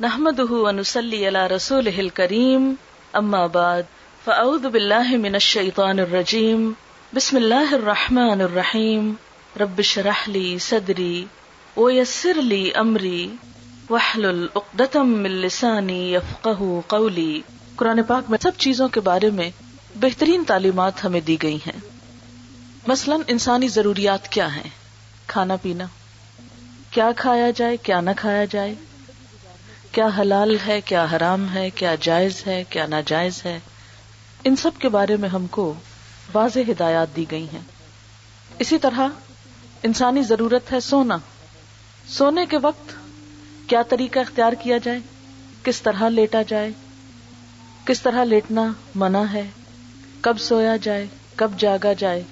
نحمده ونسلي على رسوله الكريم. أما بعد، فأعوذ بالله من الشيطان الرجيم. بسم الله الرحمن الرحيم. رب اشرح لي صدري ويسر لي أمري. واحلل عقدة من لساني يفقهوا قولي. قرآن پاک میں سب چیزوں کے بارے میں بہترین تعلیمات ہمیں دی گئی ہیں۔ مثلا، انسانی ضروریات کیا ہیں؟ کھانا پینا۔ کیا کھایا جائے، کیا نہ کھایا جائے؟ کیا حلال ہے، کیا حرام ہے، کیا جائز ہے، کیا ناجائز ہے؟ ان سب کے بارے میں ہم کو واضح ہدایات دی گئی ہیں۔ اسی طرح انسانی ضرورت ہے سونا۔ سونے کے وقت کیا طریقہ اختیار کیا جائے؟ کس طرح لیٹا جائے؟ کس طرح لیٹنا منع ہے؟ کب سویا جائے؟ کب جاگا جائے؟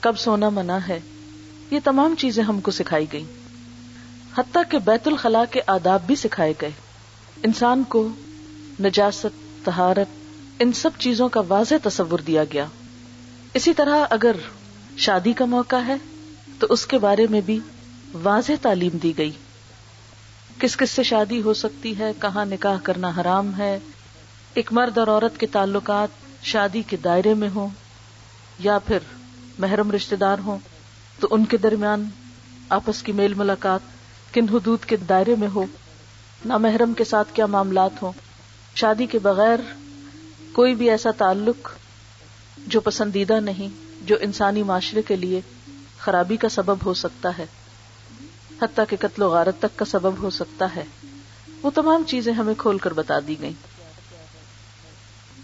کب سونا منع ہے؟ یہ تمام چیزیں ہم کو سکھائی گئی حتیٰ کہ بیت الخلاء کے آداب بھی سکھائے گئے۔ انسان کو نجاست تہارت ان سب چیزوں کا واضح تصور دیا گیا۔ اسی طرح اگر شادی کا موقع ہے، تو اس کے بارے میں بھی واضح تعلیم دی گئی۔ کس کس سے شادی ہو سکتی ہے، کہاں نکاح کرنا حرام ہے، ایک مرد اور عورت کے تعلقات شادی کے دائرے میں ہوں یا پھر محرم رشتے دار ہوں، تو ان کے درمیان آپس کی میل ملاقات کن حدود کے دائرے میں ہو نہ محرم کے ساتھ کیا معاملات ہوں؟ شادی کے بغیر کوئی بھی ایسا تعلق جو پسندیدہ نہیں، جو انسانی معاشرے کے لیے خرابی کا سبب ہو سکتا ہے، حتیٰ کہ قتل و غارت تک کا سبب ہو سکتا ہے۔ وہ تمام چیزیں ہمیں کھول کر بتا دی گئی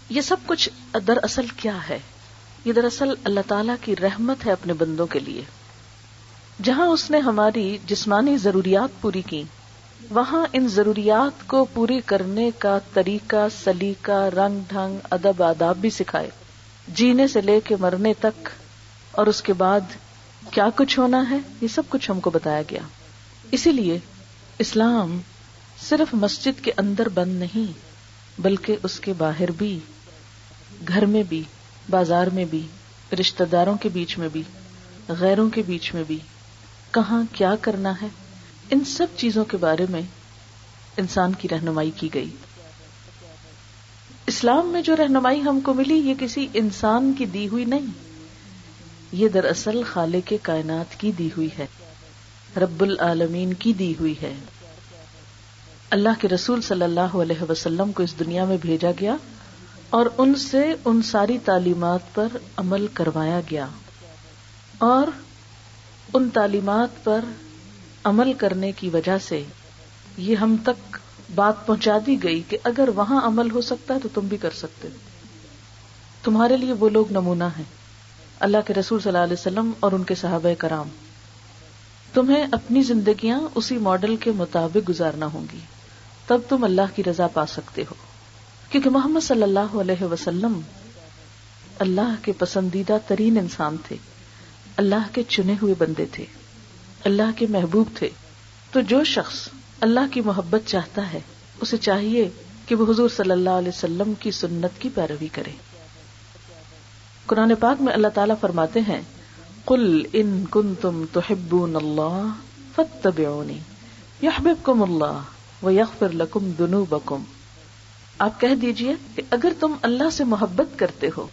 یہ سب کچھ دراصل کیا ہے؟ یہ دراصل اللہ تعالی کی رحمت ہے اپنے بندوں کے لیے۔ جہاں اس نے ہماری جسمانی ضروریات پوری کی، وہاں ان ضروریات کو پوری کرنے کا طریقہ، سلیقہ، رنگ ڈھنگ، ادب، آداب بھی سکھائے۔ جینے سے لے کے مرنے تک، اور اس کے بعد کیا کچھ ہونا ہے؟ یہ سب کچھ ہم کو بتایا گیا۔ اسی لیے اسلام صرف مسجد کے اندر بند نہیں، بلکہ اس کے باہر بھی، گھر میں بھی، بازار میں بھی، رشتہ داروں کے بیچ میں بھی، غیروں کے بیچ میں بھی۔ کہاں کیا کرنا ہے؟ ان سب چیزوں کے بارے میں انسان کی رہنمائی کی گئی۔ اسلام میں جو رہنمائی ہم کو ملی، یہ کسی انسان کی دی ہوئی نہیں۔ یہ دراصل خالق کے کائنات کی دی ہوئی ہے۔ رب العالمین کی دی ہوئی ہے۔ اللہ کے رسول صلی اللہ علیہ وسلم کو اس دنیا میں بھیجا گیا اور ان سے ان ساری تعلیمات پر عمل کروایا گیا۔ اور ان تعلیمات پر عمل کرنے کی وجہ سے یہ ہم تک بات پہنچا دی گئی کہ اگر وہاں عمل ہو سکتا ہے تو تم بھی کر سکتے تمہارے لیے وہ لوگ نمونہ ہیں۔ اللہ کے رسول صلی اللہ علیہ وسلم اور ان کے صحابہ کرام۔ تمہیں اپنی زندگیاں اسی ماڈل کے مطابق گزارنا ہوں گی۔ تب تم اللہ کی رضا پا سکتے ہو۔ کیونکہ محمد صلی اللہ علیہ وسلم اللہ کے پسندیدہ ترین انسان تھے۔ اللہ کے چنے ہوئے بندے تھے، اللہ کے محبوب تھے۔ تو جو شخص اللہ کی محبت چاہتا ہے، اسے چاہیے کہ وہ حضور صلی اللہ علیہ وسلم کی سنت کی پیروی کرے۔ قرآن پاک میں اللہ تعالیٰ فرماتے ہیں کل ان کن تم تو اللہ فتبعونی یحببکم اللہ و لکم دنوبکم آپ کہہ دیجیے کہ اگر تم اللہ سے محبت کرتے ہو،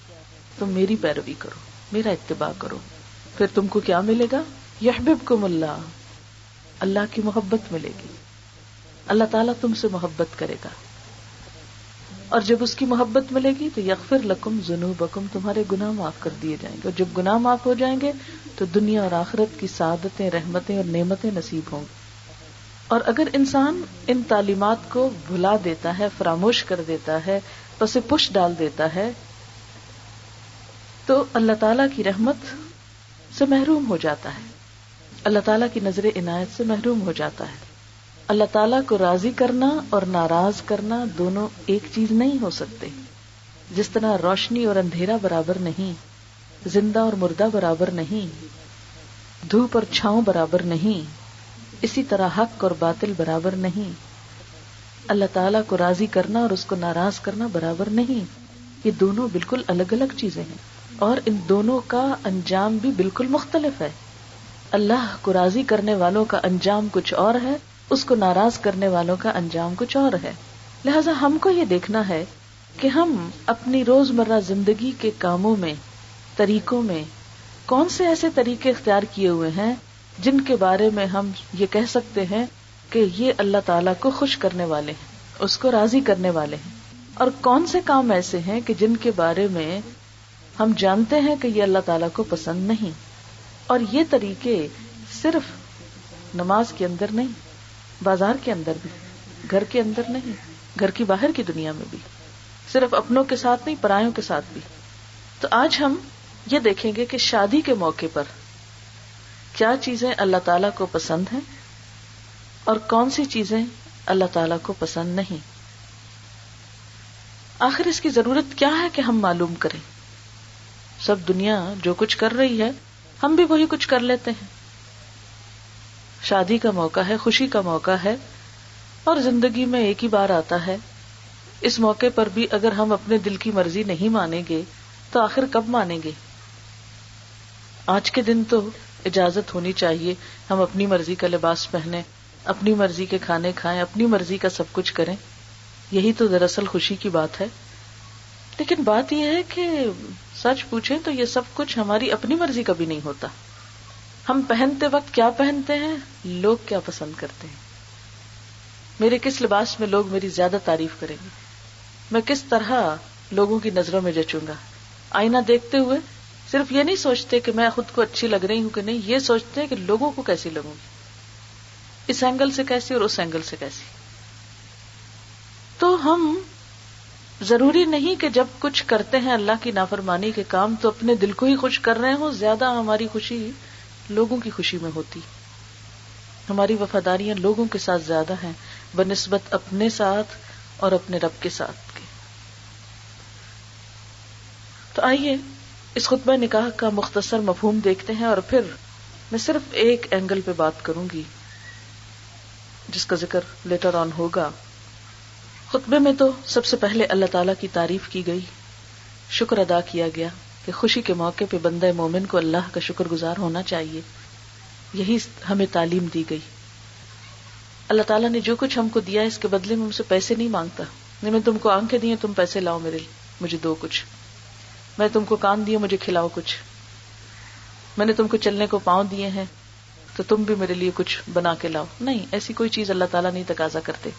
تو میری پیروی کرو، میرا اتباع کرو۔ پھر تم کو کیا ملے گا؟ یحببکم اللہ۔ اللہ کی محبت ملے گی۔ اللہ تعالیٰ تم سے محبت کرے گا۔ اور جب اس کی محبت ملے گی تو یغفر لکم ذنوبکم، تمہارے گناہ معاف کر دیے جائیں گے۔ اور جب گناہ معاف ہو جائیں گے تو دنیا اور آخرت کی سعادتیں، رحمتیں اور نعمتیں نصیب ہوں۔ گی اور اگر انسان ان تعلیمات کو بھلا دیتا ہے، فراموش کر دیتا ہے بس پش ڈال دیتا ہے، تو اللہ تعالی کی رحمت سے محروم ہو جاتا ہے۔ اللہ تعالیٰ کی نظر عنایت سے محروم ہو جاتا ہے۔ اللہ تعالیٰ کو راضی کرنا اور ناراض کرنا دونوں ایک چیز نہیں ہو سکتے۔ جس طرح روشنی اور اندھیرا برابر نہیں، زندہ اور مردہ برابر نہیں، دھوپ اور چھاؤں برابر نہیں، اسی طرح حق اور باطل برابر نہیں۔ اللہ تعالیٰ کو راضی کرنا اور اس کو ناراض کرنا برابر نہیں۔ یہ دونوں بالکل الگ الگ چیزیں ہیں۔ اور ان دونوں کا انجام بھی بالکل مختلف ہے۔ اللہ کو راضی کرنے والوں کا انجام کچھ اور ہے، اس کو ناراض کرنے والوں کا انجام کچھ اور ہے۔ لہذا ہم کو یہ دیکھنا ہے کہ ہم اپنی روز مرہ زندگی کے کاموں میں، طریقوں میں کون سے ایسے طریقے اختیار کیے ہوئے ہیں جن کے بارے میں ہم یہ کہہ سکتے ہیں کہ یہ اللہ تعالیٰ کو خوش کرنے والے ہیں، اس کو راضی کرنے والے ہیں۔ اور کون سے کام ایسے ہیں کہ جن کے بارے میں ہم جانتے ہیں کہ یہ اللہ تعالیٰ کو پسند نہیں۔ اور یہ طریقے صرف نماز کے اندر نہیں، بازار کے اندر بھی، گھر کے اندر نہیں، گھر کی باہر کی دنیا میں بھی۔ صرف اپنوں کے ساتھ نہیں، پرایوں کے ساتھ بھی۔ تو آج ہم یہ دیکھیں گے کہ شادی کے موقع پر کیا چیزیں اللہ تعالی کو پسند ہیں اور کون سی چیزیں اللہ تعالیٰ کو پسند نہیں۔ آخر اس کی ضرورت کیا ہے کہ ہم معلوم کریں؟ سب دنیا جو کچھ کر رہی ہے، ہم بھی وہی کچھ کر لیتے ہیں۔ شادی کا موقع ہے، خوشی کا موقع ہے، اور زندگی میں ایک ہی بار آتا ہے۔ اس موقع پر بھی اگر ہم اپنے دل کی مرضی نہیں مانیں گے، تو آخر کب مانیں گے؟ آج کے دن تو اجازت ہونی چاہیے، ہم اپنی مرضی کا لباس پہنے اپنی مرضی کے کھانے کھائیں، اپنی مرضی کا سب کچھ کریں۔ یہی تو دراصل خوشی کی بات ہے۔ لیکن بات یہ ہے کہ سچ پوچھیں تو یہ سب کچھ ہماری اپنی مرضی کا بھی نہیں ہوتا۔ ہم پہنتے وقت کیا پہنتے ہیں؟ لوگ کیا پسند کرتے ہیں؟ میرے کس لباس میں لوگ میری زیادہ تعریف کریں گے؟ میں کس طرح لوگوں کی نظروں میں جچوں گا؟ آئینہ دیکھتے ہوئے صرف یہ نہیں سوچتے کہ میں خود کو اچھی لگ رہی ہوں کہ نہیں، یہ سوچتے ہیں کہ لوگوں کو کیسی لگوں گی۔ اس اینگل سے کیسی اور اس اینگل سے کیسی؟ تو ہم ضروری نہیں کہ جب کچھ کرتے ہیں اللہ کی نافرمانی کے کام تو اپنے دل کو ہی خوش کر رہے ہوں، زیادہ ہماری خوشی لوگوں کی خوشی میں ہوتی۔ ہماری وفاداریاں لوگوں کے ساتھ زیادہ ہیں بہ نسبت اپنے ساتھ اور اپنے رب کے ساتھ کے تو آئیے اس خطبہ نکاح کا مختصر مفہوم دیکھتے ہیں اور پھر میں صرف ایک اینگل پہ بات کروں گی، جس کا ذکر لیٹر آن ہوگا۔ خطبے میں تو سب سے پہلے اللہ تعالی کی تعریف کی گئی۔ شکر ادا کیا گیا کہ خوشی کے موقع پہ بندہ مومن کو اللہ کا شکر گزار ہونا چاہیے۔ یہی ہمیں تعلیم دی گئی۔ اللہ تعالیٰ نے جو کچھ ہم کو دیا اس کے بدلے میں ہم سے پیسے نہیں مانگتا۔ نہیں، میں تم کو آنکھیں دیے تم پیسے لاؤ میرے لیے، مجھے دو کچھ۔ میں تم کو کان دیے مجھے کھلاؤ کچھ۔ میں نے تم کو چلنے کو پاؤں دیے ہیں، تو تم بھی میرے لیے کچھ بنا کے لاؤ۔ نہیں، ایسی کوئی چیز اللہ تعالیٰ نہیں تقاضا کرتے۔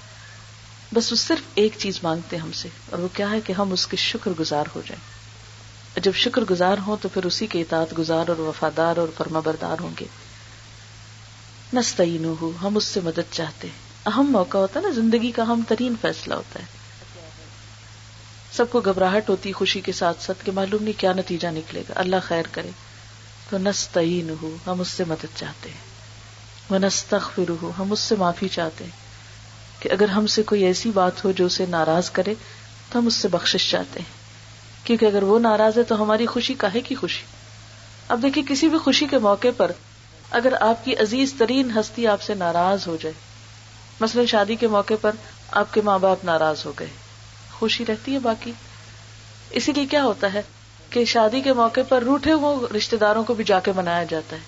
بس وہ صرف ایک چیز مانگتے ہیں ہم سے، اور وہ کیا ہے کہ ہم اس کے شکر گزار ہو جائیں۔ جب شکر گزار ہوں تو پھر اسی کے اطاعت گزار اور وفادار اور فرما بردار ہوں گے۔ نستعین ہو ہم اس سے مدد چاہتے اہم موقع ہوتا ہے نا، زندگی کا اہم ترین فیصلہ ہوتا ہے۔ سب کو گھبراہٹ ہوتی، خوشی کے ساتھ ساتھ کہ معلوم نہیں کیا نتیجہ نکلے گا۔ اللہ خیر کرے۔ تو نستعین ہو ہم اس سے مدد چاہتے ہیں۔ وہ نستغفر ہو ہم اس سے معافی چاہتے ہیں۔ کہ اگر ہم سے کوئی ایسی بات ہو جو اسے ناراض کرے، تو ہم اس سے بخشش چاہتے ہیں۔ کیونکہ اگر وہ ناراض ہے، تو ہماری خوشی کاہے کی خوشی؟ اب دیکھیے، کسی بھی خوشی کے موقع پر اگر آپ کی عزیز ترین ہستی آپ سے ناراض ہو جائے، مثلا شادی کے موقع پر آپ کے ماں باپ ناراض ہو گئے، خوشی رہتی ہے باقی۔ اسی لیے کیا ہوتا ہے کہ شادی کے موقع پر روٹے وہ رشتے داروں کو بھی جا کے منایا جاتا ہے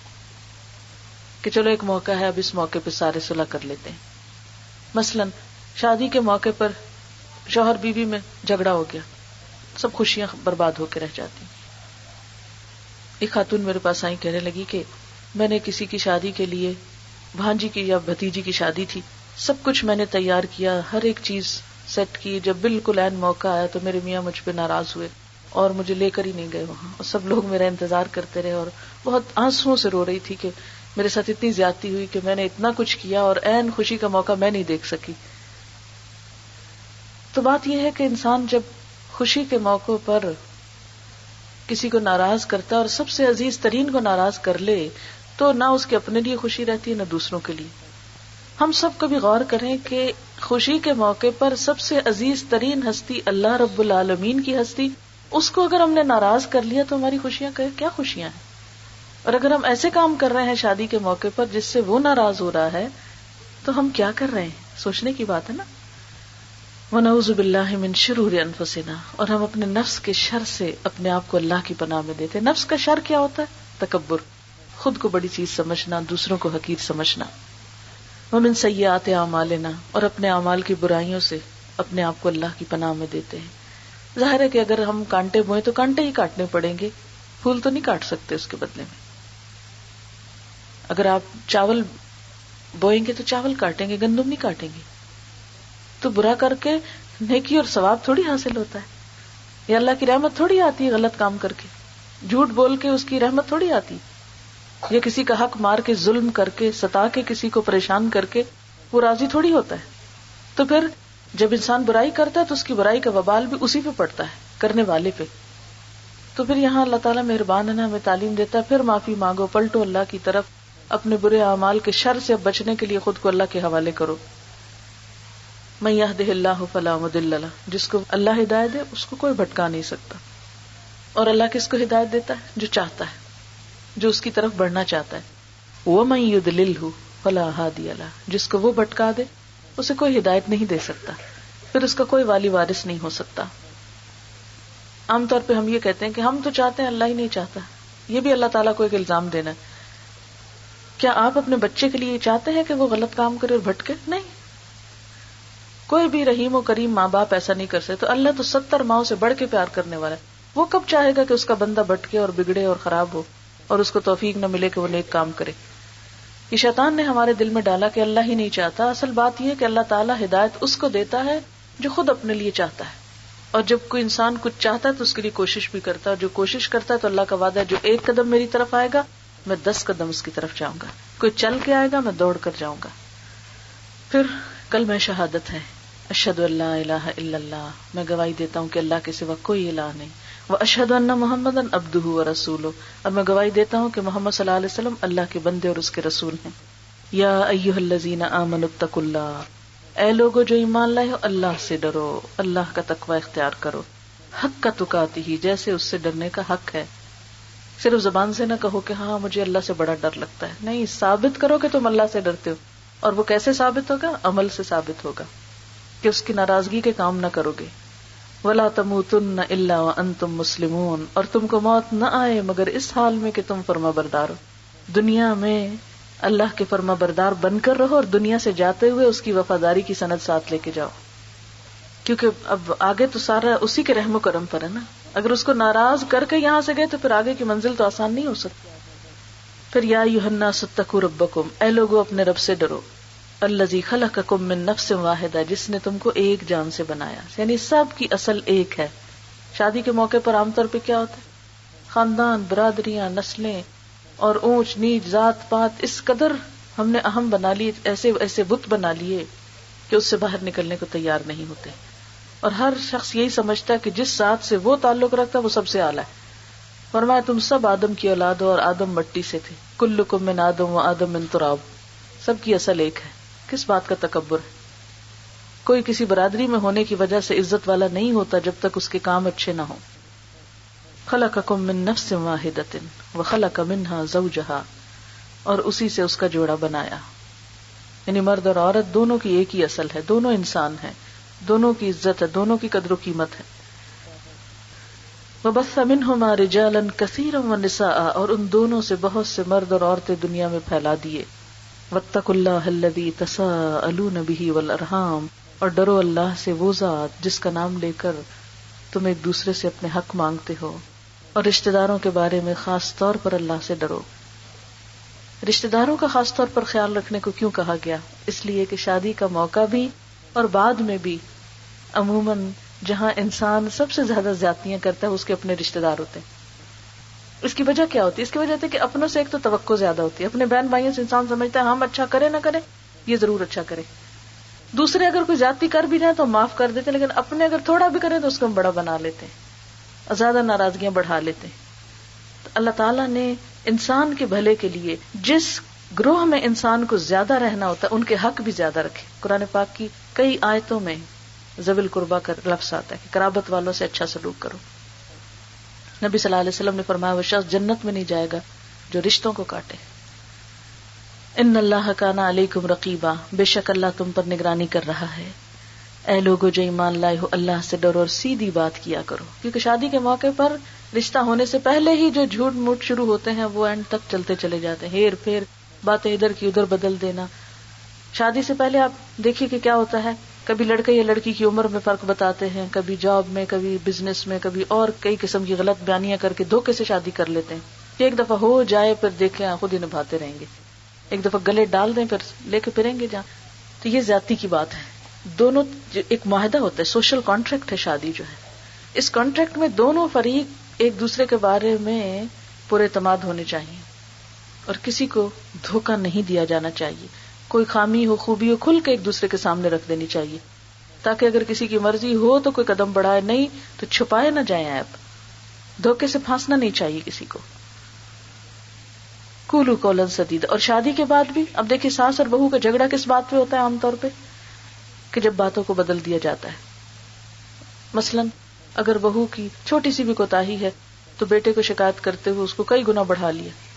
کہ چلو ایک موقع ہے، اب اس موقع پہ سارے صلاح کر لیتے ہیں۔ مثلاً شادی کے موقع پر شوہر بیوی میں جھگڑا ہو گیا۔ سب خوشیاں برباد ہو کے رہ جاتی۔ ایک خاتون میرے پاس آئی کہنے لگی کہ میں نے کسی کی شادی کے لیے بھانجی کی یا بھتیجی کی شادی تھی۔ سب کچھ میں نے تیار کیا، ہر ایک چیز سیٹ کی۔ جب بالکل این موقع آیا تو میرے میاں مجھ پہ ناراض ہوئے اور مجھے لے کر ہی نہیں گئے وہاں۔ اور سب لوگ میرا انتظار کرتے رہے اور بہت آنسو سے رو رہی تھی کہ میرے ساتھ اتنی زیادتی ہوئی کہ میں نے اتنا کچھ کیا اور این خوشی کا موقع میں نہیں دیکھ سکی۔ تو بات یہ ہے کہ انسان جب خوشی کے موقع پر کسی کو ناراض کرتا اور سب سے عزیز ترین کو ناراض کر لے، تو نہ اس کے اپنے لیے خوشی رہتی ہے نہ دوسروں کے لیے۔ ہم سب کبھی غور کریں کہ خوشی کے موقع پر سب سے عزیز ترین ہستی اللہ رب العالمین کی ہستی۔ اس کو اگر ہم نے ناراض کر لیا تو ہماری خوشیاں کیا خوشیاں ہیں؟ اور اگر ہم ایسے کام کر رہے ہیں شادی کے موقع پر جس سے وہ ناراض ہو رہا ہے، تو ہم کیا کر رہے ہیں؟ سوچنے کی بات ہے نا؟ ونعوذ باللہ من شرور انفسنا، اور ہم اپنے نفس کے شر سے اپنے آپ کو اللہ کی پناہ میں دیتے نفس کا شر کیا ہوتا ہے؟ تکبر۔ خود کو بڑی چیز سمجھنا، دوسروں کو حقیر سمجھنا۔ من سیات اعمالنا، اور اپنے اعمال کی برائیوں سے اپنے آپ کو اللہ کی پناہ میں دیتے ہیں۔ ظاہر ہے کہ اگر ہم کانٹے بوئیں تو کانٹے ہی کاٹنے پڑیں گے، پھول تو نہیں کاٹ سکتے اس کے بدلے میں۔ اگر آپ چاول بوئیں گے تو چاول کاٹیں گے، گندم نہیں کاٹیں گے۔ تو برا کر کے نیکی اور ثواب تھوڑی حاصل ہوتا ہے۔ یہ اللہ کی رحمت تھوڑی آتی ہے غلط کام کر کے۔ جھوٹ بول کے اس کی رحمت تھوڑی آتی یا کسی کا حق مار کے، ظلم کر کے، ستا کے کسی کو پریشان کر کے وہ راضی تھوڑی ہوتا ہے۔ تو پھر جب انسان برائی کرتا ہے تو اس کی برائی کا وبال بھی اسی پہ پڑتا ہے، کرنے والے پہ۔ تو پھر یہاں اللہ تعالیٰ مہربان ہے نا ہمیں تعلیم دیتا ہے، پھر معافی مانگو، پلٹو اللہ کی طرف۔ اپنے برے اعمال کے شر سے بچنے کے لیے خود کو اللہ کے حوالے کرو۔ میں یہ دہ اللہ فلاح جس کو اللہ ہدایت دے، اس کو کوئی بھٹکا نہیں سکتا۔ اور اللہ کس کو ہدایت دیتا ہے؟ جو چاہتا ہے، جو اس کی طرف بڑھنا چاہتا ہے۔ وہ میں ید لل ہوں فلاح ہادی اللہ جس کو وہ بھٹکا دے، اسے کوئی ہدایت نہیں دے سکتا۔ پھر اس کا کوئی والی وارث نہیں ہو سکتا۔ عام طور پہ ہم یہ کہتے ہیں کہ ہم تو چاہتے ہیں، اللہ ہی نہیں چاہتا۔ یہ بھی اللہ تعالیٰ کو ایک الزام دینا ہے۔ کیا آپ اپنے بچے کے لیے چاہتے ہیں کہ وہ غلط کام کرے اور بھٹکے؟ نہیں۔ کوئی بھی رحیم و کریم ماں باپ ایسا نہیں کر سکتے۔ تو اللہ تو ستر ماؤں سے بڑھ کے پیار کرنے والا ہے۔ وہ کب چاہے گا کہ اس کا بندہ بٹکے اور بگڑے اور خراب ہو اور اس کو توفیق نہ ملے کہ وہ نیک کام کرے۔ یہ شیطان نے ہمارے دل میں ڈالا کہ اللہ ہی نہیں چاہتا۔ اصل بات یہ کہ اللہ تعالیٰ ہدایت اس کو دیتا ہے جو خود اپنے لیے چاہتا ہے۔ اور جب کوئی انسان کچھ چاہتا ہے تو اس کے لیے کوشش بھی کرتا ہے۔ جو کوشش کرتا ہے تو اللہ کا وعدہ ہے، جو ایک قدم میری طرف آئے گا میں دس قدم اس کی طرف جاؤں گا۔ کوئی چل کے آئے گا، میں دوڑ کر جاؤں گا۔ پھر کل میں شہادت ہے۔ اشد اللہ اللہ اللہ۔ میں گواہی دیتا ہوں کہ اللہ کے سوا کوئی الہ نہیں۔ وہ اشد اللہ محمد ابد رسول اور میں گواہی دیتا ہوں کہ محمد صلی اللہ علیہ وسلم اللہ کے بندے اور اس کے رسول ہیں۔ یا الذین آمنوا اتقوا اللہ۔ اے لوگو جو ایمان لائے ہو، اللہ سے ڈرو۔ اللہ کا تقوی اختیار کرو۔ حق کا تکاتی ہی، جیسے اس سے ڈرنے کا حق ہے۔ صرف زبان سے نہ کہو کہ ہاں مجھے اللہ سے بڑا ڈر لگتا ہے۔ نہیں، ثابت کرو کہ تم اللہ سے ڈرتے ہو۔ اور وہ کیسے ثابت ہوگا؟ عمل سے ثابت ہوگا کہ اس کی ناراضگی کے کام نہ کرو گے۔ ولا تم تن اللہ ان تم مسلم اور تم کو موت نہ آئے مگر اس حال میں کہ تم فرما بردار ہو۔ دنیا میں اللہ کے فرما بردار بن کر رہو اور دنیا سے جاتے ہوئے اس کی وفاداری کی صنعت ساتھ لے کے جاؤ۔ کیونکہ اب آگے تو سارا اسی کے رحم و کرم پر ہے نا۔ اگر اس کو ناراض کر کے یہاں سے گئے تو پھر آگے کی منزل تو آسان نہیں ہو سکتی۔ پھر یا یوحنا ستکو ربکم، اے لوگو اپنے رب سے ڈرو۔ اللہ خلا من نفس واحد ہے جس نے تم کو ایک جان سے بنایا۔ یعنی سب کی اصل ایک ہے۔ شادی کے موقع پر عام طور پہ کیا ہوتا ہے؟ خاندان، برادریاں، نسلیں اور اونچ نیچ ذات پات، اس قدر ہم نے اہم بنا لی ایسے ایسے بت بنا لیے کہ اس سے باہر نکلنے کو تیار نہیں ہوتے۔ اور ہر شخص یہی سمجھتا ہے کہ جس ذات سے وہ تعلق رکھتا ہے وہ سب سے اعلیٰ ہے۔ فرمایا، تم سب آدم کی اولاد ہو اور آدم مٹی سے تھے۔ کل من آدم و آدم من تراب۔ سب کی اصل ایک ہے۔ کس بات کا تکبر؟ ہے کوئی کسی برادری میں ہونے کی وجہ سے عزت والا نہیں ہوتا جب تک اس کے کام اچھے نہ ہو خلا من نفس واحد و خلا کا منہا زو اور اسی سے اس کا جوڑا بنایا۔ یعنی مرد اور عورت دونوں کی ایک ہی اصل ہے، دونوں انسان ہیں۔ دونوں کی عزت ہے، دونوں کی قدر و قیمت ہے۔ بس امن ہو مارے جالن کثیر و نسا اور ان دونوں سے بہت سے مرد اور عورتیں دنیا میں پھیلا دیے۔ وطق اللہ الذي تساءلون به والارحام اور ڈرو اللہ سے وہ ذات جس کا نام لے کر تم ایک دوسرے سے اپنے حق مانگتے ہو۔ اور رشتہ داروں کے بارے میں خاص طور پر اللہ سے ڈرو۔ رشتہ داروں کا خاص طور پر خیال رکھنے کو کیوں کہا گیا؟ اس لیے کہ شادی کا موقع بھی اور بعد میں بھی عموماً جہاں انسان سب سے زیادہ زیادتیاں کرتا ہے، اس کے اپنے رشتے دار ہوتے ہیں۔ اس کی وجہ کیا ہوتی ہے؟ اس کی وجہ ہے کہ اپنوں سے ایک تو توقع زیادہ ہوتی ہے۔ اپنے بہن بھائیوں سے انسان سمجھتا ہے، ہم اچھا کرے نہ کرے یہ ضرور اچھا کرے دوسرے اگر کوئی جاتی کر بھی جائے تو معاف کر دیتے لیکن اپنے اگر تھوڑا بھی کرے تو اس کو ہم بڑا بنا لیتے ہیں۔ زیادہ ناراضگیاں بڑھا لیتے ہیں۔ تو اللہ تعالیٰ نے انسان کے بھلے کے لیے جس گروہ میں انسان کو زیادہ رہنا ہوتا ہے، ان کے حق بھی زیادہ رکھے۔ قرآن پاک کی کئی آیتوں میں زبل قربا کر لفظ آتا ہے کہ کرابت والوں سے اچھا سلوک کرو۔ نبی صلی اللہ علیہ وسلم نے فرمایا، وہ شخص جنت میں نہیں جائے گا جو رشتوں کو کاٹے۔ ان اللہ کا نا علی کم رقیبہ بے شک اللہ تم پر نگرانی کر رہا ہے۔ اے لوگو جو ایمان لائے ہو، اللہ سے ڈرو اور سیدھی بات کیا کرو۔ کیونکہ شادی کے موقع پر رشتہ ہونے سے پہلے ہی جو جھوٹ موٹ شروع ہوتے ہیں، وہ اینڈ تک چلتے چلے جاتے ہیں۔ ہیر پھیر باتیں ادھر کی ادھر بدل دینا۔ شادی سے پہلے آپ دیکھیے کہ کیا ہوتا ہے۔ کبھی لڑکے یا لڑکی کی عمر میں فرق بتاتے ہیں، کبھی جاب میں، کبھی بزنس میں، کبھی اور کئی قسم کی غلط بیانیاں کر کے دھوکے سے شادی کر لیتے ہیں۔ ایک دفعہ ہو جائے پھر دیکھیں خود ہی نبھاتے رہیں گے۔ ایک دفعہ گلے ڈال دیں پھر لے کے پھریں گے جہاں۔ تو یہ زیادتی کی بات ہے۔ دونوں ایک معاہدہ ہوتا ہے سوشل کانٹریکٹ ہے شادی جو ہے۔ اس کانٹریکٹ میں دونوں فریق ایک دوسرے کے بارے میں پورے اعتماد ہونے چاہیے۔ اور کسی کو دھوکا نہیں دیا جانا چاہیے۔ کوئی خامی ہو، خوبی ہو، کھل کے ایک دوسرے کے سامنے رکھ دینی چاہیے۔ تاکہ اگر کسی کی مرضی ہو تو کوئی قدم بڑھائے، نہیں تو چھپائے نہ جائیں آپ۔ دھوکے سے پھانسنا نہیں چاہیے کسی کو۔ کولو کولن سدید۔ اور شادی کے بعد بھی، اب دیکھیے ساس اور بہو کا جھگڑا کس بات پہ ہوتا ہے عام طور پہ؟ کہ جب باتوں کو بدل دیا جاتا ہے۔ مثلاً، اگر بہو کی چھوٹی سی بھی کوتا ہے تو بیٹے کو شکایت کرتے ہوئے اس کو کئی گنا بڑھا لیا۔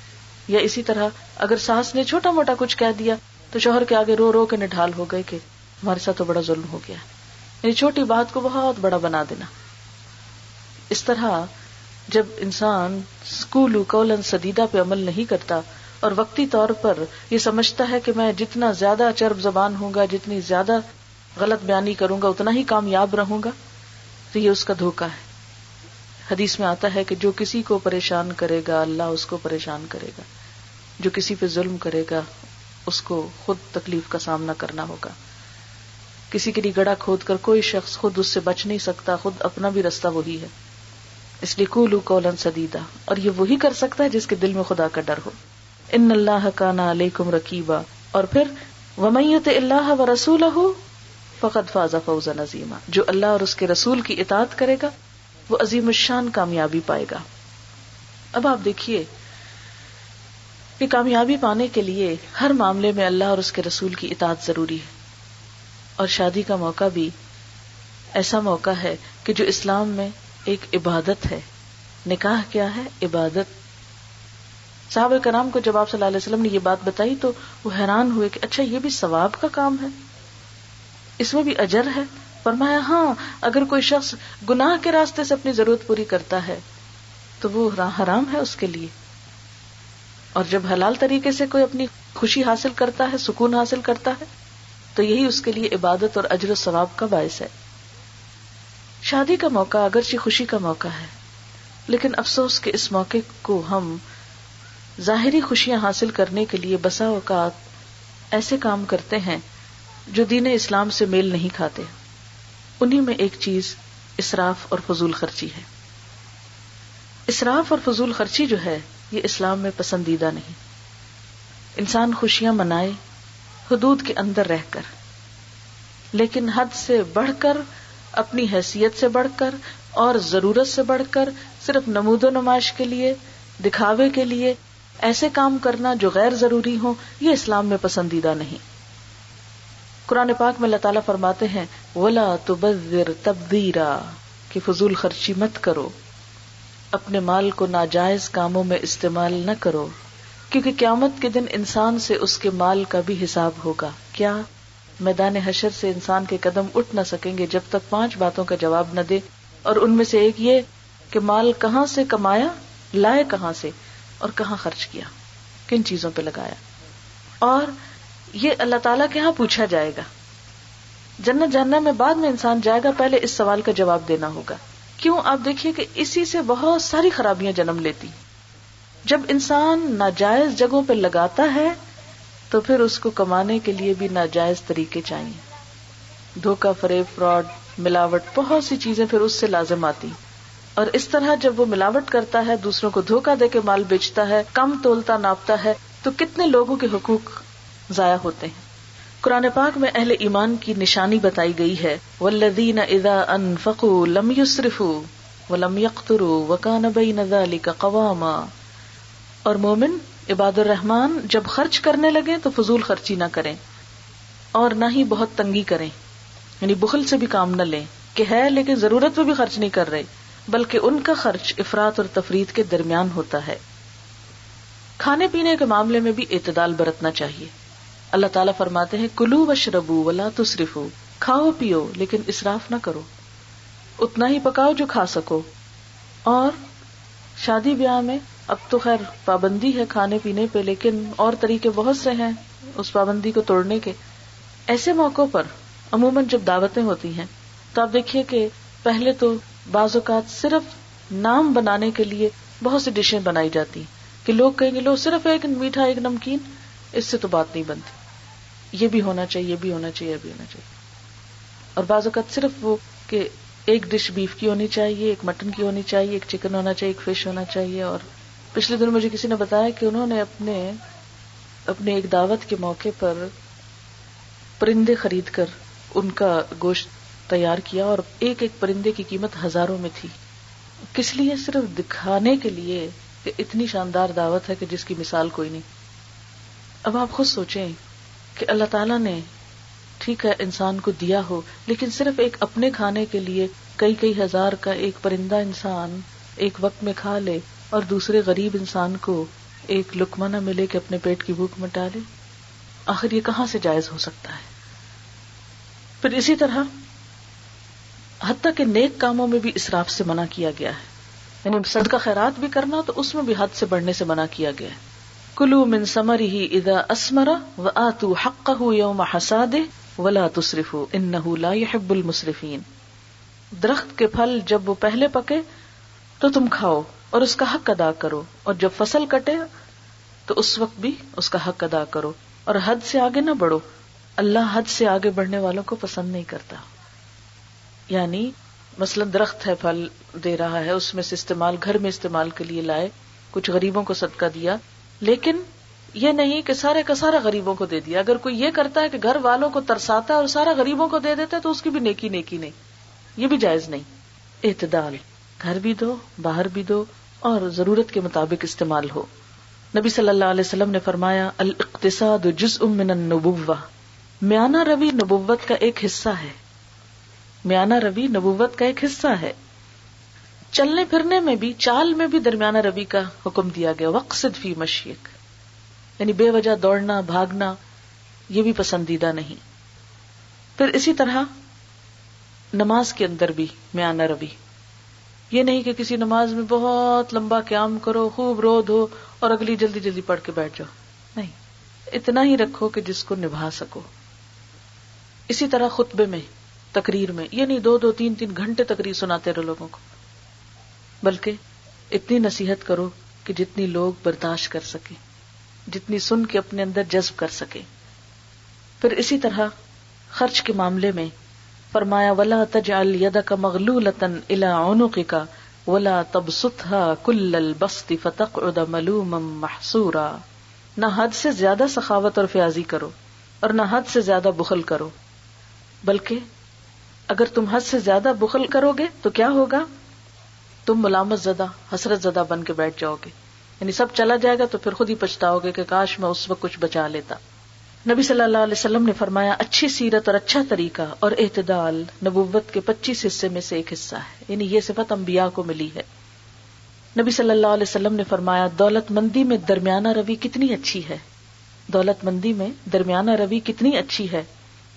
یا اسی طرح اگر ساس نے چھوٹا موٹا کچھ کہہ دیا تو شوہر کے آگے رو رو کے نڈھال ہو گئے کہ ہمارے ساتھ تو بڑا ظلم ہو گیا یعنی چھوٹی بات کو بہت بڑا بنا دینا۔ اس طرح جب انسان اسکول کولن سدیدہ پہ عمل نہیں کرتا اور وقتی طور پر یہ سمجھتا ہے کہ میں جتنا زیادہ چرب زبان ہوں گا، جتنی زیادہ غلط بیانی کروں گا، اتنا ہی کامیاب رہوں گا، تو یہ اس کا دھوکا ہے۔ حدیث میں آتا ہے کہ جو کسی کو پریشان کرے گا، اللہ اس کو پریشان کرے گا۔ جو کسی پہ ظلم کرے گا، اس کو خود تکلیف کا سامنا کرنا ہوگا۔ کسی کے لیے گڑا کھود کر کوئی شخص خود اس سے بچ نہیں سکتا، خود اپنا بھی رستہ وہی ہے۔ اس لیے کولو کولن سدیدہ اور یہ وہی کر سکتا ہے جس کے دل میں خدا کا ڈر ہو۔ ان اللہ کا نا علیکم رقیبا اور پھر ومیت اللہ و رسول ہو فقط فاضا فوزا نظیمہ جو اللہ اور اس کے رسول کی اطاعت کرے گا، وہ عظیم الشان کامیابی پائے گا۔ اب آپ دیکھیے کہ کامیابی پانے کے لیے ہر معاملے میں اللہ اور اس کے رسول کی اطاعت ضروری ہے۔ اور شادی کا موقع بھی ایسا موقع ہے کہ جو اسلام میں ایک عبادت ہے۔ نکاح کیا ہے؟ عبادت۔ صاحب کرام کو جب آپ صلی اللہ علیہ وسلم نے یہ بات بتائی تو وہ حیران ہوئے کہ اچھا یہ بھی ثواب کا کام ہے۔ اس میں بھی اجر ہے۔ فرمایا ہاں اگر کوئی شخص گناہ کے راستے سے اپنی ضرورت پوری کرتا ہے تو وہ حرام ہے اس کے لیے۔ اور جب حلال طریقے سے کوئی اپنی خوشی حاصل کرتا ہے، سکون حاصل کرتا ہے، تو یہی اس کے لیے عبادت اور اجر و ثواب کا باعث ہے۔ شادی کا موقع اگرچہ خوشی کا موقع ہے، لیکن افسوس کہ اس موقع کو ہم ظاہری خوشیاں حاصل کرنے کے لیے بسا اوقات ایسے کام کرتے ہیں جو دین اسلام سے میل نہیں کھاتے۔ انہیں میں ایک چیز اسراف اور فضول خرچی ہے۔ اسراف اور فضول خرچی جو ہے یہ اسلام میں پسندیدہ نہیں۔ انسان خوشیاں منائے، حدود کے اندر رہ کر، لیکن حد سے بڑھ کر، اپنی حیثیت سے بڑھ کر اور ضرورت سے بڑھ کر، صرف نمود و نمائش کے لیے، دکھاوے کے لیے ایسے کام کرنا جو غیر ضروری ہو یہ اسلام میں پسندیدہ نہیں۔ قرآن پاک میں اللہ تعالیٰ فرماتے ہیں، ولا تو تبدیرا کہ فضول خرچی مت کرو۔ اپنے مال کو ناجائز کاموں میں استعمال نہ کرو، کیونکہ قیامت کے دن انسان سے اس کے مال کا بھی حساب ہوگا۔ کیا میدان حشر سے انسان کے قدم اٹھ نہ سکیں گے جب تک پانچ باتوں کا جواب نہ دے؟ اور ان میں سے ایک یہ کہ مال کہاں سے کمایا، لائے کہاں سے، اور کہاں خرچ کیا، کن چیزوں پہ لگایا۔ اور یہ اللہ تعالیٰ کے یہاں پوچھا جائے گا۔ جنت جاننا میں بعد میں انسان جائے گا، پہلے اس سوال کا جواب دینا ہوگا۔ کیوں آپ دیکھیے کہ اسی سے بہت ساری خرابیاں جنم لیتی جب انسان ناجائز جگہوں پہ لگاتا ہے تو پھر اس کو کمانے کے لیے بھی ناجائز طریقے چاہیے۔ دھوکا فریب، فراڈ، ملاوٹ، بہت سی چیزیں پھر اس سے لازم آتی۔ اور اس طرح جب وہ ملاوٹ کرتا ہے، دوسروں کو دھوکا دے کے مال بیچتا ہے، کم تولتا ناپتا ہے، تو کتنے لوگوں کے حقوق ضائع ہوتے ہیں۔ قرآن پاک میں اہل ایمان کی نشانی بتائی گئی ہے ولدین ادا ان لم یوسرف و لم یخترو وکان بئی نزالی کا اور مومن، عباد الرحمان جب خرچ کرنے لگے تو فضول خرچی نہ کریں اور نہ ہی بہت تنگی کریں۔ یعنی بخل سے بھی کام نہ لیں کہ ہے لیکن ضرورت میں بھی خرچ نہیں کر رہے، بلکہ ان کا خرچ افراد اور تفرید کے درمیان ہوتا ہے۔ کھانے پینے کے معاملے میں بھی اعتدال برتنا چاہیے۔ اللہ تعالیٰ فرماتے ہیں، کلو و شربو ولا تصرف کھاؤ، پیو، لیکن اسراف نہ کرو۔ اتنا ہی پکاؤ جو کھا سکو۔ اور شادی بیاہ میں اب تو خیر پابندی ہے کھانے پینے پہ، لیکن اور طریقے بہت سے ہیں اس پابندی کو توڑنے کے۔ ایسے موقع پر عموماً جب دعوتیں ہوتی ہیں، تو آپ دیکھیے کہ پہلے تو بعض اوقات صرف نام بنانے کے لیے بہت سی ڈشیں بنائی جاتی کہ لوگ کہیں گے، لو، صرف ایک میٹھا، ایک نمکین، اس سے تو بات نہیں بنتی۔ یہ بھی ہونا چاہیے، یہ بھی ہونا چاہیے، یہ بھی ہونا چاہیے۔ اور بعض اوقات صرف وہ کہ ایک ڈش بیف کی ہونی چاہیے، ایک مٹن کی ہونی چاہیے، ایک چکن ہونا چاہیے، ایک فش ہونا چاہیے۔ اور پچھلے دن مجھے کسی نے بتایا کہ انہوں نے اپنے اپنے ایک دعوت کے موقع پر پرندے خرید کر ان کا گوشت تیار کیا اور ایک ایک پرندے کی قیمت ہزاروں میں تھی۔ کس لیے؟ صرف دکھانے کے لیے کہ اتنی شاندار دعوت ہے کہ جس کی مثال کوئی نہیں۔ اب آپ خود سوچیں۔ کہ اللہ تعالیٰ نے ٹھیک ہے انسان کو دیا ہو، لیکن صرف ایک اپنے کھانے کے لیے کئی کئی ہزار کا ایک پرندہ انسان ایک وقت میں کھا لے اور دوسرے غریب انسان کو ایک لکما نہ ملے کہ اپنے پیٹ کی بھوک مٹا لے آخر یہ کہاں سے جائز ہو سکتا ہے؟ پھر اسی طرح حتیٰ کہ نیک کاموں میں بھی اسراف سے منع کیا گیا ہے یعنی صدقہ خیرات بھی کرنا تو اس میں بھی حد سے بڑھنے سے منع کیا گیا ہے۔ کلو من سمر ہی ادا اسمرا و آتو حق یوم حساد ولا تصرف ان لا يحب المصرفین درخت کے پھل جب وہ پہلے پکے تو تم کھاؤ اور اس کا حق ادا کرو، اور جب فصل کٹے تو اس وقت بھی اس کا حق ادا کرو، اور حد سے آگے نہ بڑھو۔ اللہ حد سے آگے بڑھنے والوں کو پسند نہیں کرتا۔ یعنی مثلا درخت ہے، پھل دے رہا ہے، اس میں سے استعمال، گھر میں استعمال کے لیے لائے، کچھ غریبوں کو صدقہ دیا لیکن یہ نہیں کہ سارے کا سارا غریبوں کو دے دیا۔ اگر کوئی یہ کرتا ہے کہ گھر والوں کو ترساتا ہے اور سارا غریبوں کو دے دیتا ہے تو اس کی بھی نیکی نیکی نہیں۔ یہ بھی جائز نہیں۔ اعتدال، گھر بھی دو، باہر بھی دو، اور ضرورت کے مطابق استعمال ہو۔ نبی صلی اللہ علیہ وسلم نے فرمایا، الاقتصاد جزء من النبوہ میانہ روی نبوت کا ایک حصہ ہے۔ میانہ روی نبوت کا ایک حصہ ہے۔ چلنے پھرنے میں بھی، چال میں بھی درمیانہ روی کا حکم دیا گیا۔ وقصد فی مشیق۔ یعنی بے وجہ دوڑنا، بھاگنا، یہ بھی پسندیدہ نہیں۔ پھر اسی طرح نماز کے اندر بھی میانہ روی۔ یہ نہیں کہ کسی نماز میں بہت لمبا قیام کرو، خوب رو دو اور اگلی جلدی جلدی پڑھ کے بیٹھ جاؤ۔ نہیں۔ اتنا ہی رکھو کہ جس کو نبھا سکو۔ اسی طرح خطبے میں، تقریر میں یہ نہیں دو دو تین تین گھنٹے تقریر سناتے رہو لوگوں کو۔ بلکہ اتنی نصیحت کرو کہ جتنی لوگ برداشت کر سکے جتنی سن کے اپنے اندر جذب کر سکے پھر اسی طرح خرچ کے معاملے میں فرمایا، ولا تجعل يدك مغلولة الى عنقك ولا تبسطها كل البسط فتقعد ملوما محسورا نہ حد سے زیادہ سخاوت اور فیاضی کرو اور نہ حد سے زیادہ بخل کرو، بلکہ اگر تم حد سے زیادہ بخل کرو گے تو کیا ہوگا؟ تم ملامت زدہ، حسرت زدہ بن کے بیٹھ جاؤ گے۔ یعنی سب چلا جائے گا تو پھر خود ہی پچھتاؤ گے کہ کاش میں اس وقت کچھ بچا لیتا۔ نبی صلی اللہ علیہ وسلم نے فرمایا، اچھی سیرت اور اچھا طریقہ اور اعتدال نبوت کے پچیس حصے میں سے ایک حصہ ہے۔ یعنی یہ صفت انبیاء کو ملی ہے۔ نبی صلی اللہ علیہ وسلم نے فرمایا، دولت مندی میں درمیانہ روی کتنی اچھی ہے۔ دولت مندی میں درمیانہ روی کتنی اچھی ہے۔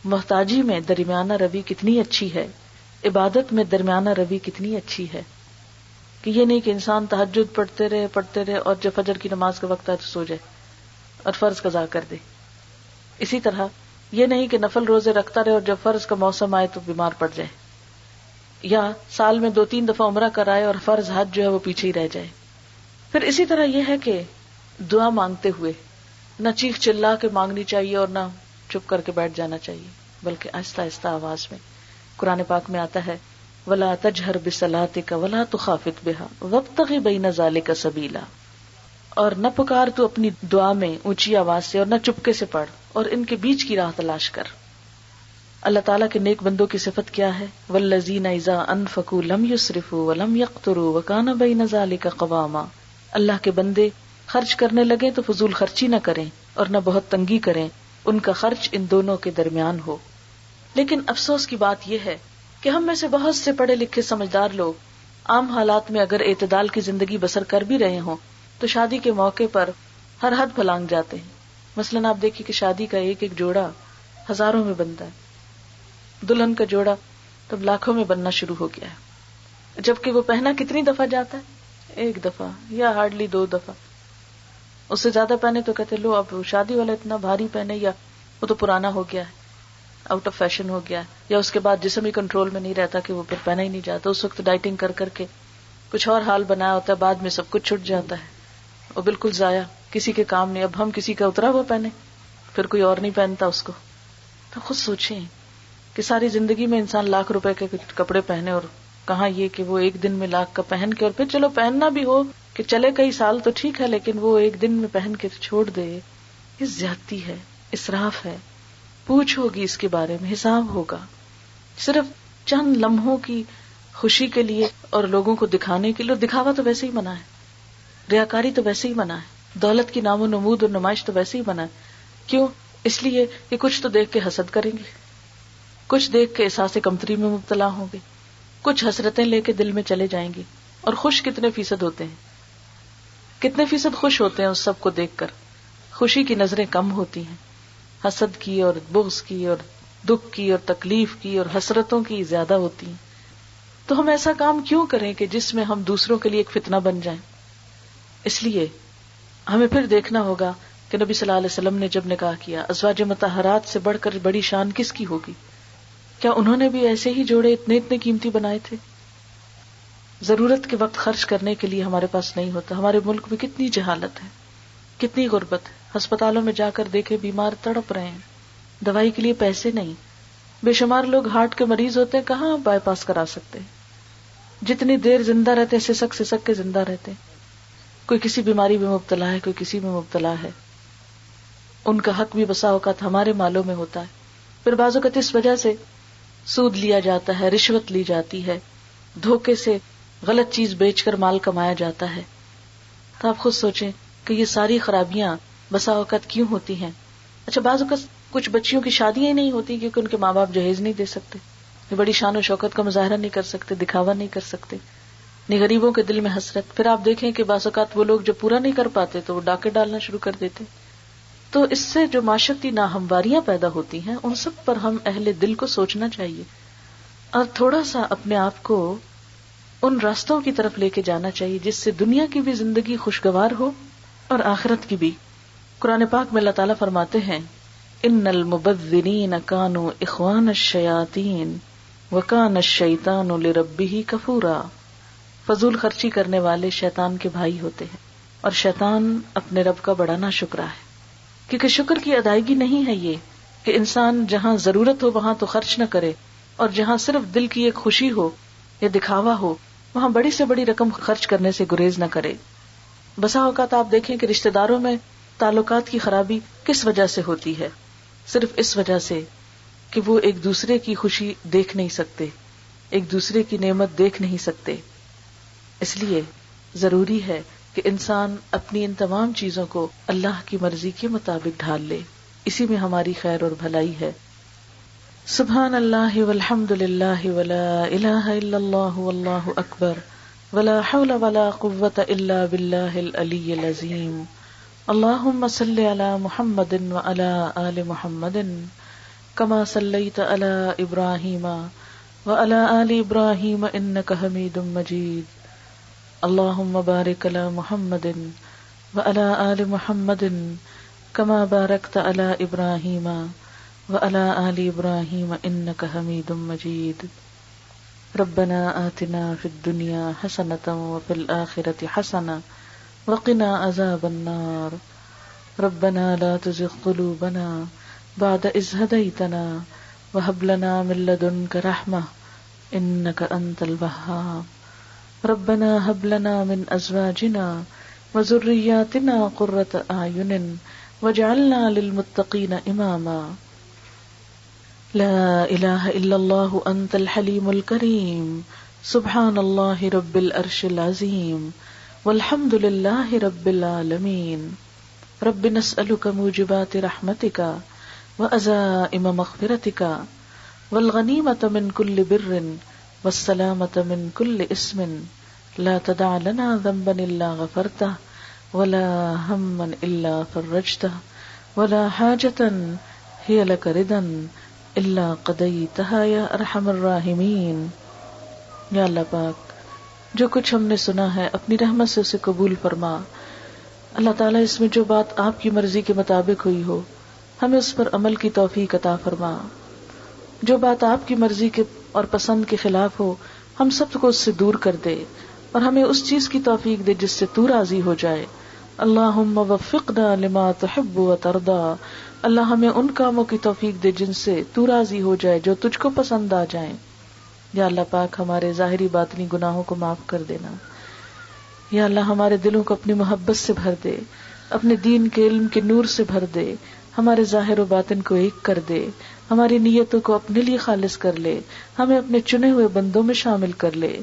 محتاجی میں درمیانہ روی کتنی اچھی ہے۔ عبادت میں درمیانہ روی کتنی اچھی ہے۔ کہ یہ نہیں کہ انسان تحجد پڑھتے رہے پڑھتے رہے اور جب فجر کی نماز کا وقت آئے تو سو جائے اور فرض قضا کر دے۔ اسی طرح یہ نہیں کہ نفل روزے رکھتا رہے اور جب فرض کا موسم آئے تو بیمار پڑ جائے۔ یا سال میں دو تین دفعہ عمرہ کرائے اور فرض حج جو ہے وہ پیچھے ہی رہ جائے۔ پھر اسی طرح یہ ہے کہ دعا مانگتے ہوئے نہ چیخ چلا کے مانگنی چاہیے اور نہ چپ کر کے بیٹھ جانا چاہیے، بلکہ آہستہ آہستہ آواز میں۔ قرآن پاک میں آتا ہے ولا تجہر بسلاتے کا ولا تو خافت بےحا وقت بئی نظالے کا سبیلا۔ اور نہ پکار تو اپنی دعا میں اونچی آواز سے اور نہ چپکے سے پڑھ، اور ان کے بیچ کی راہ تلاش کر۔ اللہ تعالیٰ کے نیک بندوں کی صفت کیا ہے؟ ولزین ایزا ان فکو لم یوسرف ولم یخترو وکانا بئی نظال کا قواما۔ اللہ کے بندے خرچ کرنے لگے تو فضول خرچی نہ کریں اور نہ بہت تنگی کریں، ان کا خرچ ان دونوں کے درمیان ہو۔ لیکن افسوس کی بات یہ ہے کہ ہم میں سے بہت سے پڑھے لکھے سمجھدار لوگ عام حالات میں اگر اعتدال کی زندگی بسر کر بھی رہے ہوں تو شادی کے موقع پر ہر حد پھلانگ جاتے ہیں۔ مثلاً آپ دیکھیے کہ شادی کا ایک ایک جوڑا ہزاروں میں بنتا ہے۔ دلہن کا جوڑا تب لاکھوں میں بننا شروع ہو گیا ہے۔ جبکہ وہ پہنا کتنی دفعہ جاتا ہے؟ ایک دفعہ یا ہارڈلی دو دفعہ۔ اس سے زیادہ پہنے تو کہتے لو اب شادی والا اتنا بھاری پہنے یا وہ تو پرانا ہو گیا ہے۔ آؤٹ آف فیشن ہو گیا یا اس کے بعد جسم ہی کنٹرول میں نہیں رہتا کہ وہ پھر پہنا ہی نہیں جاتا، اس وقت ڈائٹنگ کر کر کے کچھ اور حال بنایا ہوتا ہے، بعد میں سب کچھ چھٹ جاتا ہے۔ وہ بالکل ضائع، کسی کے کام نہیں۔ اب ہم کسی کا اترا ہوا پہنے، پھر کوئی اور نہیں پہنتا اس کو۔ تو خود سوچیں کہ ساری زندگی میں انسان لاکھ روپے کے کپڑے پہنے اور کہاں یہ کہ وہ ایک دن میں لاکھ کا پہن کے اور پھر چلو پہننا بھی ہو کہ چلے کئی سال تو ٹھیک ہے، لیکن وہ ایک دن میں پہن کے چھوڑ دے۔ یہ زیادتی ہے، اسراف ہے۔ پوچھ ہوگی اس کے بارے میں، حساب ہوگا۔ صرف چند لمحوں کی خوشی کے لیے اور لوگوں کو دکھانے کے لیے دکھاوا تو ویسے ہی منع ہے۔ ریاکاری تو ویسے ہی منع ہے۔ دولت کی نام و نمود اور نمائش تو ویسے ہی منع ہے۔ کیوں؟ اس لیے کہ کچھ تو دیکھ کے حسد کریں گے۔ کچھ دیکھ کے احساس کمتری میں مبتلا ہوں گے۔ کچھ حسرتیں لے کے دل میں چلے جائیں گے۔ اور خوش کتنے فیصد ہوتے ہیں۔ کتنے فیصد خوش ہوتے ہیں اس سب کو دیکھ کر۔ خوشی کی نظریں کم ہوتی ہیں۔ حسد کی اور بغض کی اور دکھ کی اور تکلیف کی اور حسرتوں کی زیادہ ہوتی ہیں۔ تو ہم ایسا کام کیوں کریں کہ جس میں ہم دوسروں کے لیے ایک فتنہ بن جائیں؟ اس لیے ہمیں پھر دیکھنا ہوگا کہ نبی صلی اللہ علیہ وسلم نے جب نکاح کیا، ازواج متحرات سے بڑھ کر بڑی شان کس کی ہوگی؟ کیا انہوں نے بھی ایسے ہی جوڑے اتنے اتنے قیمتی بنائے تھے؟ ضرورت کے وقت خرچ کرنے کے لیے ہمارے پاس نہیں ہوتا۔ ہمارے ملک میں کتنی جہالت ہے، کتنی غربت ہے۔ ہسپتالوں میں جا کر دیکھے بیمار تڑپ رہے ہیں۔ دوائی کے لیے پیسے نہیں۔ بے شمار لوگ ہارٹ کے مریض ہوتے ہیں، کہاں بائی پاس کرا سکتے؟ جتنی دیر زندہ رہتے، سسک سسک کے زندہ رہتے۔ کوئی کسی بیماری میں مبتلا ہے، کوئی کسی میں مبتلا ہے۔ ان کا حق بھی بسا اوقات ہمارے مالوں میں ہوتا ہے۔ پھر بعض اوقات اس وجہ سے سود لیا جاتا ہے، رشوت لی جاتی ہے۔ دھوکے سے غلط چیز بیچ کر مال کمایا جاتا ہے۔ تو آپ خود سوچیں کہ یہ ساری خرابیاں بسا اوقات کیوں ہوتی ہیں؟ اچھا بعض اوقات کچھ بچیوں کی شادیاں ہی نہیں ہوتی کیونکہ ان کے ماں باپ جہیز نہیں دے سکتے۔ بڑی شان و شوکت کا مظاہرہ نہیں کر سکتے، دکھاوا نہیں کر سکتے۔ نہیں غریبوں کے دل میں حسرت۔ پھر آپ دیکھیں کہ بعض اوقات وہ لوگ جو پورا نہیں کر پاتے تو وہ ڈاکے ڈالنا شروع کر دیتے۔ تو اس سے جو معاشرتی ناہمواریاں پیدا ہوتی ہیں، ان سب پر ہم اہل دل کو سوچنا چاہیے۔ اور تھوڑا سا اپنے آپ کو ان راستوں کی طرف لے کے جانا چاہیے، جس سے دنیا کی بھی زندگی خوشگوار ہو اور آخرت کی بھی۔ قرآن پاک میں اللہ تعالیٰ فرماتے ہیں ان المبذرین کانو اخوان الشیاطین وکان الشیطان لربہ کفورا فضول خرچی کرنے والے شیطان کے بھائی ہوتے ہیں اور شیطان اپنے رب کا بڑا نا شکرا ہے۔ کیونکہ شکر کی ادائیگی نہیں ہے یہ کہ انسان جہاں ضرورت ہو وہاں تو خرچ نہ کرے اور جہاں صرف دل کی ایک خوشی ہو یا دکھاوا ہو، وہاں بڑی سے بڑی رقم خرچ کرنے سے گریز نہ کرے۔ بسا اوقات آپ دیکھیں کہ رشتے داروں میں تعلقات کی خرابی کس وجہ سے ہوتی ہے؟ صرف اس وجہ سے کہ وہ ایک دوسرے کی خوشی دیکھ نہیں سکتے، ایک دوسرے کی نعمت دیکھ نہیں سکتے۔ اس لیے ضروری ہے کہ انسان اپنی ان تمام چیزوں کو اللہ کی مرضی کے مطابق ڈھال لے۔ اسی میں ہماری خیر اور بھلائی ہے۔ سبحان اللہ والحمد للہ ولا الہ الا اللہ واللہ اکبر۔ ولا حول ولا قوة الا باللہ العلی العظیم۔ اللہم صلی علی محمد وعلی آل محمد کما صلیت علی ابراہیم وعلی آل ابراہیم انکا حمید مجید. اللهم بارك على محمد وعلى آل محمد كما باركت على إبراهيم وعلى آل إبراهيم إنك حميد مجيد ربنا آتنا في الدنيا حسنة وفي الآخرة حسنة وقنا عذاب النار. ربنا لا تزغ قلوبنا بعد إذ هديتنا وهب لنا من لدنك رحمة إنك أنت الوهاب. ربنا هب لنا من ازواجنا وذرياتنا قرة اعين واجعلنا للمتقين اماما لا اله الا الله انت الحليم الكريم. سبحان الله رب العرش العظيم. والحمد لله رب العالمين رب نسألك موجبات رحمتك وأزائم مغفرتك والغنيمة من كل بر والسلامة من كل اسم لا تدع لنا ذنبا إلا غفرته ولا هما إلا فرجته ولا حاجة هي لك ردا إلا قضيتها يا أرحم الراحمين یا اللہ پاک جو کچھ ہم نے سنا ہے، اپنی رحمت سے اسے قبول فرما۔ اللہ تعالیٰ اس میں جو بات آپ کی مرضی کے مطابق ہوئی ہو، ہمیں اس پر عمل کی توفیق عطا فرما۔ جو بات آپ کی مرضی کے اور پسند کے خلاف ہو، ہم سب کو اس سے دور کر دے اور ہمیں اس چیز کی توفیق دے جس سے تو راضی ہو جائے۔ اللہ وفقنا لما تحب و تردا اللہ ہمیں ان کاموں کی توفیق دے جن سے تو راضی ہو جائے جو تجھ کو پسند آ جائیں۔ یا اللہ پاک ہمارے ظاہری باطنی گناہوں کو معاف کر دینا۔ یا اللہ ہمارے دلوں کو اپنی محبت سے بھر دے، اپنے دین کے علم کے نور سے بھر دے، ہمارے ظاہر و باطن کو ایک کر دے، ہماری نیتوں کو اپنے لیے خالص کر لے، ہمیں اپنے چنے ہوئے بندوں میں شامل کر لے۔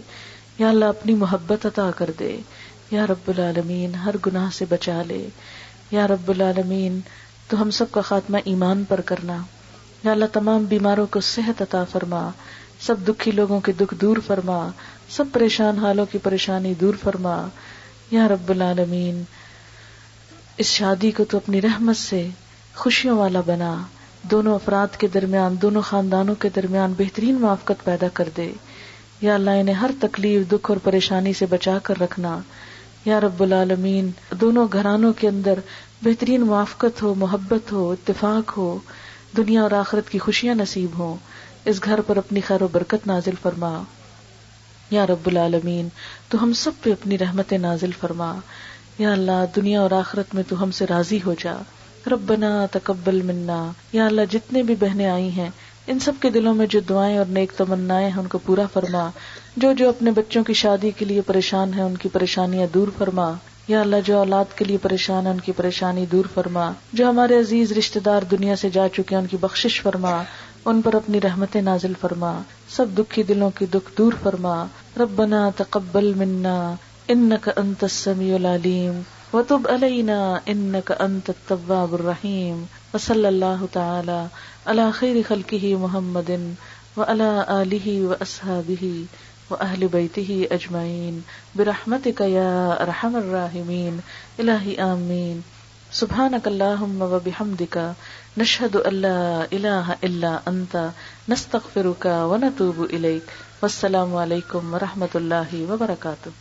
یا اللہ اپنی محبت عطا کر دے۔ یا رب العالمین ہر گناہ سے بچا لے۔ یا رب العالمین تو ہم سب کا خاتمہ ایمان پر کرنا۔ یا اللہ تمام بیماروں کو صحت عطا فرما۔ سب دکھی لوگوں کے دکھ دور فرما، سب پریشان حالوں کی پریشانی دور فرما۔ یا رب العالمین، اس شادی کو تو اپنی رحمت سے خوشیوں والا بنا۔ دونوں افراد کے درمیان، دونوں خاندانوں کے درمیان بہترین موافقت پیدا کر دے۔ یا اللہ، انہیں ہر تکلیف، دکھ اور پریشانی سے بچا کر رکھنا۔ یا رب العالمین، دونوں گھرانوں کے اندر بہترین موافقت ہو، محبت ہو، اتفاق ہو، دنیا اور آخرت کی خوشیاں نصیب ہوں۔ اس گھر پر اپنی خیر و برکت نازل فرما۔ یا رب العالمین، تو ہم سب پہ اپنی رحمت نازل فرما۔ یا اللہ، دنیا اور آخرت میں تو ہم سے راضی ہو جا۔ ربنا تقبل منا۔ یا اللہ، جتنے بھی بہنیں آئی ہیں، ان سب کے دلوں میں جو دعائیں اور نیک تمنا ہیں، ان کو پورا فرما۔ جو جو اپنے بچوں کی شادی کے لیے پریشان ہیں، ان کی پریشانیاں دور فرما۔ یا اللہ، جو اولاد کے لیے پریشان ہے ان کی پریشانی دور فرما۔ جو ہمارے عزیز رشتے دار دنیا سے جا چکے ہیں، ان کی بخشش فرما۔ ان پر اپنی رحمت نازل فرما، سب دکھی دلوں کی دکھ دور فرما۔ ربنا تقبل منا انك انت السميع العليم وتب علينا انك انت التواب الرحيم وصلى الله تعالى على خير خلقه محمد وعلى اله واصحابه واهل بيته اجمعين برحمتك يا ارحم الراحمين الهي امين سبحانك اللهم وبحمدك نشهد ان لا اله الا انت نستغفرك ونتوب اليك والسلام عليكم ورحمه الله وبركاته.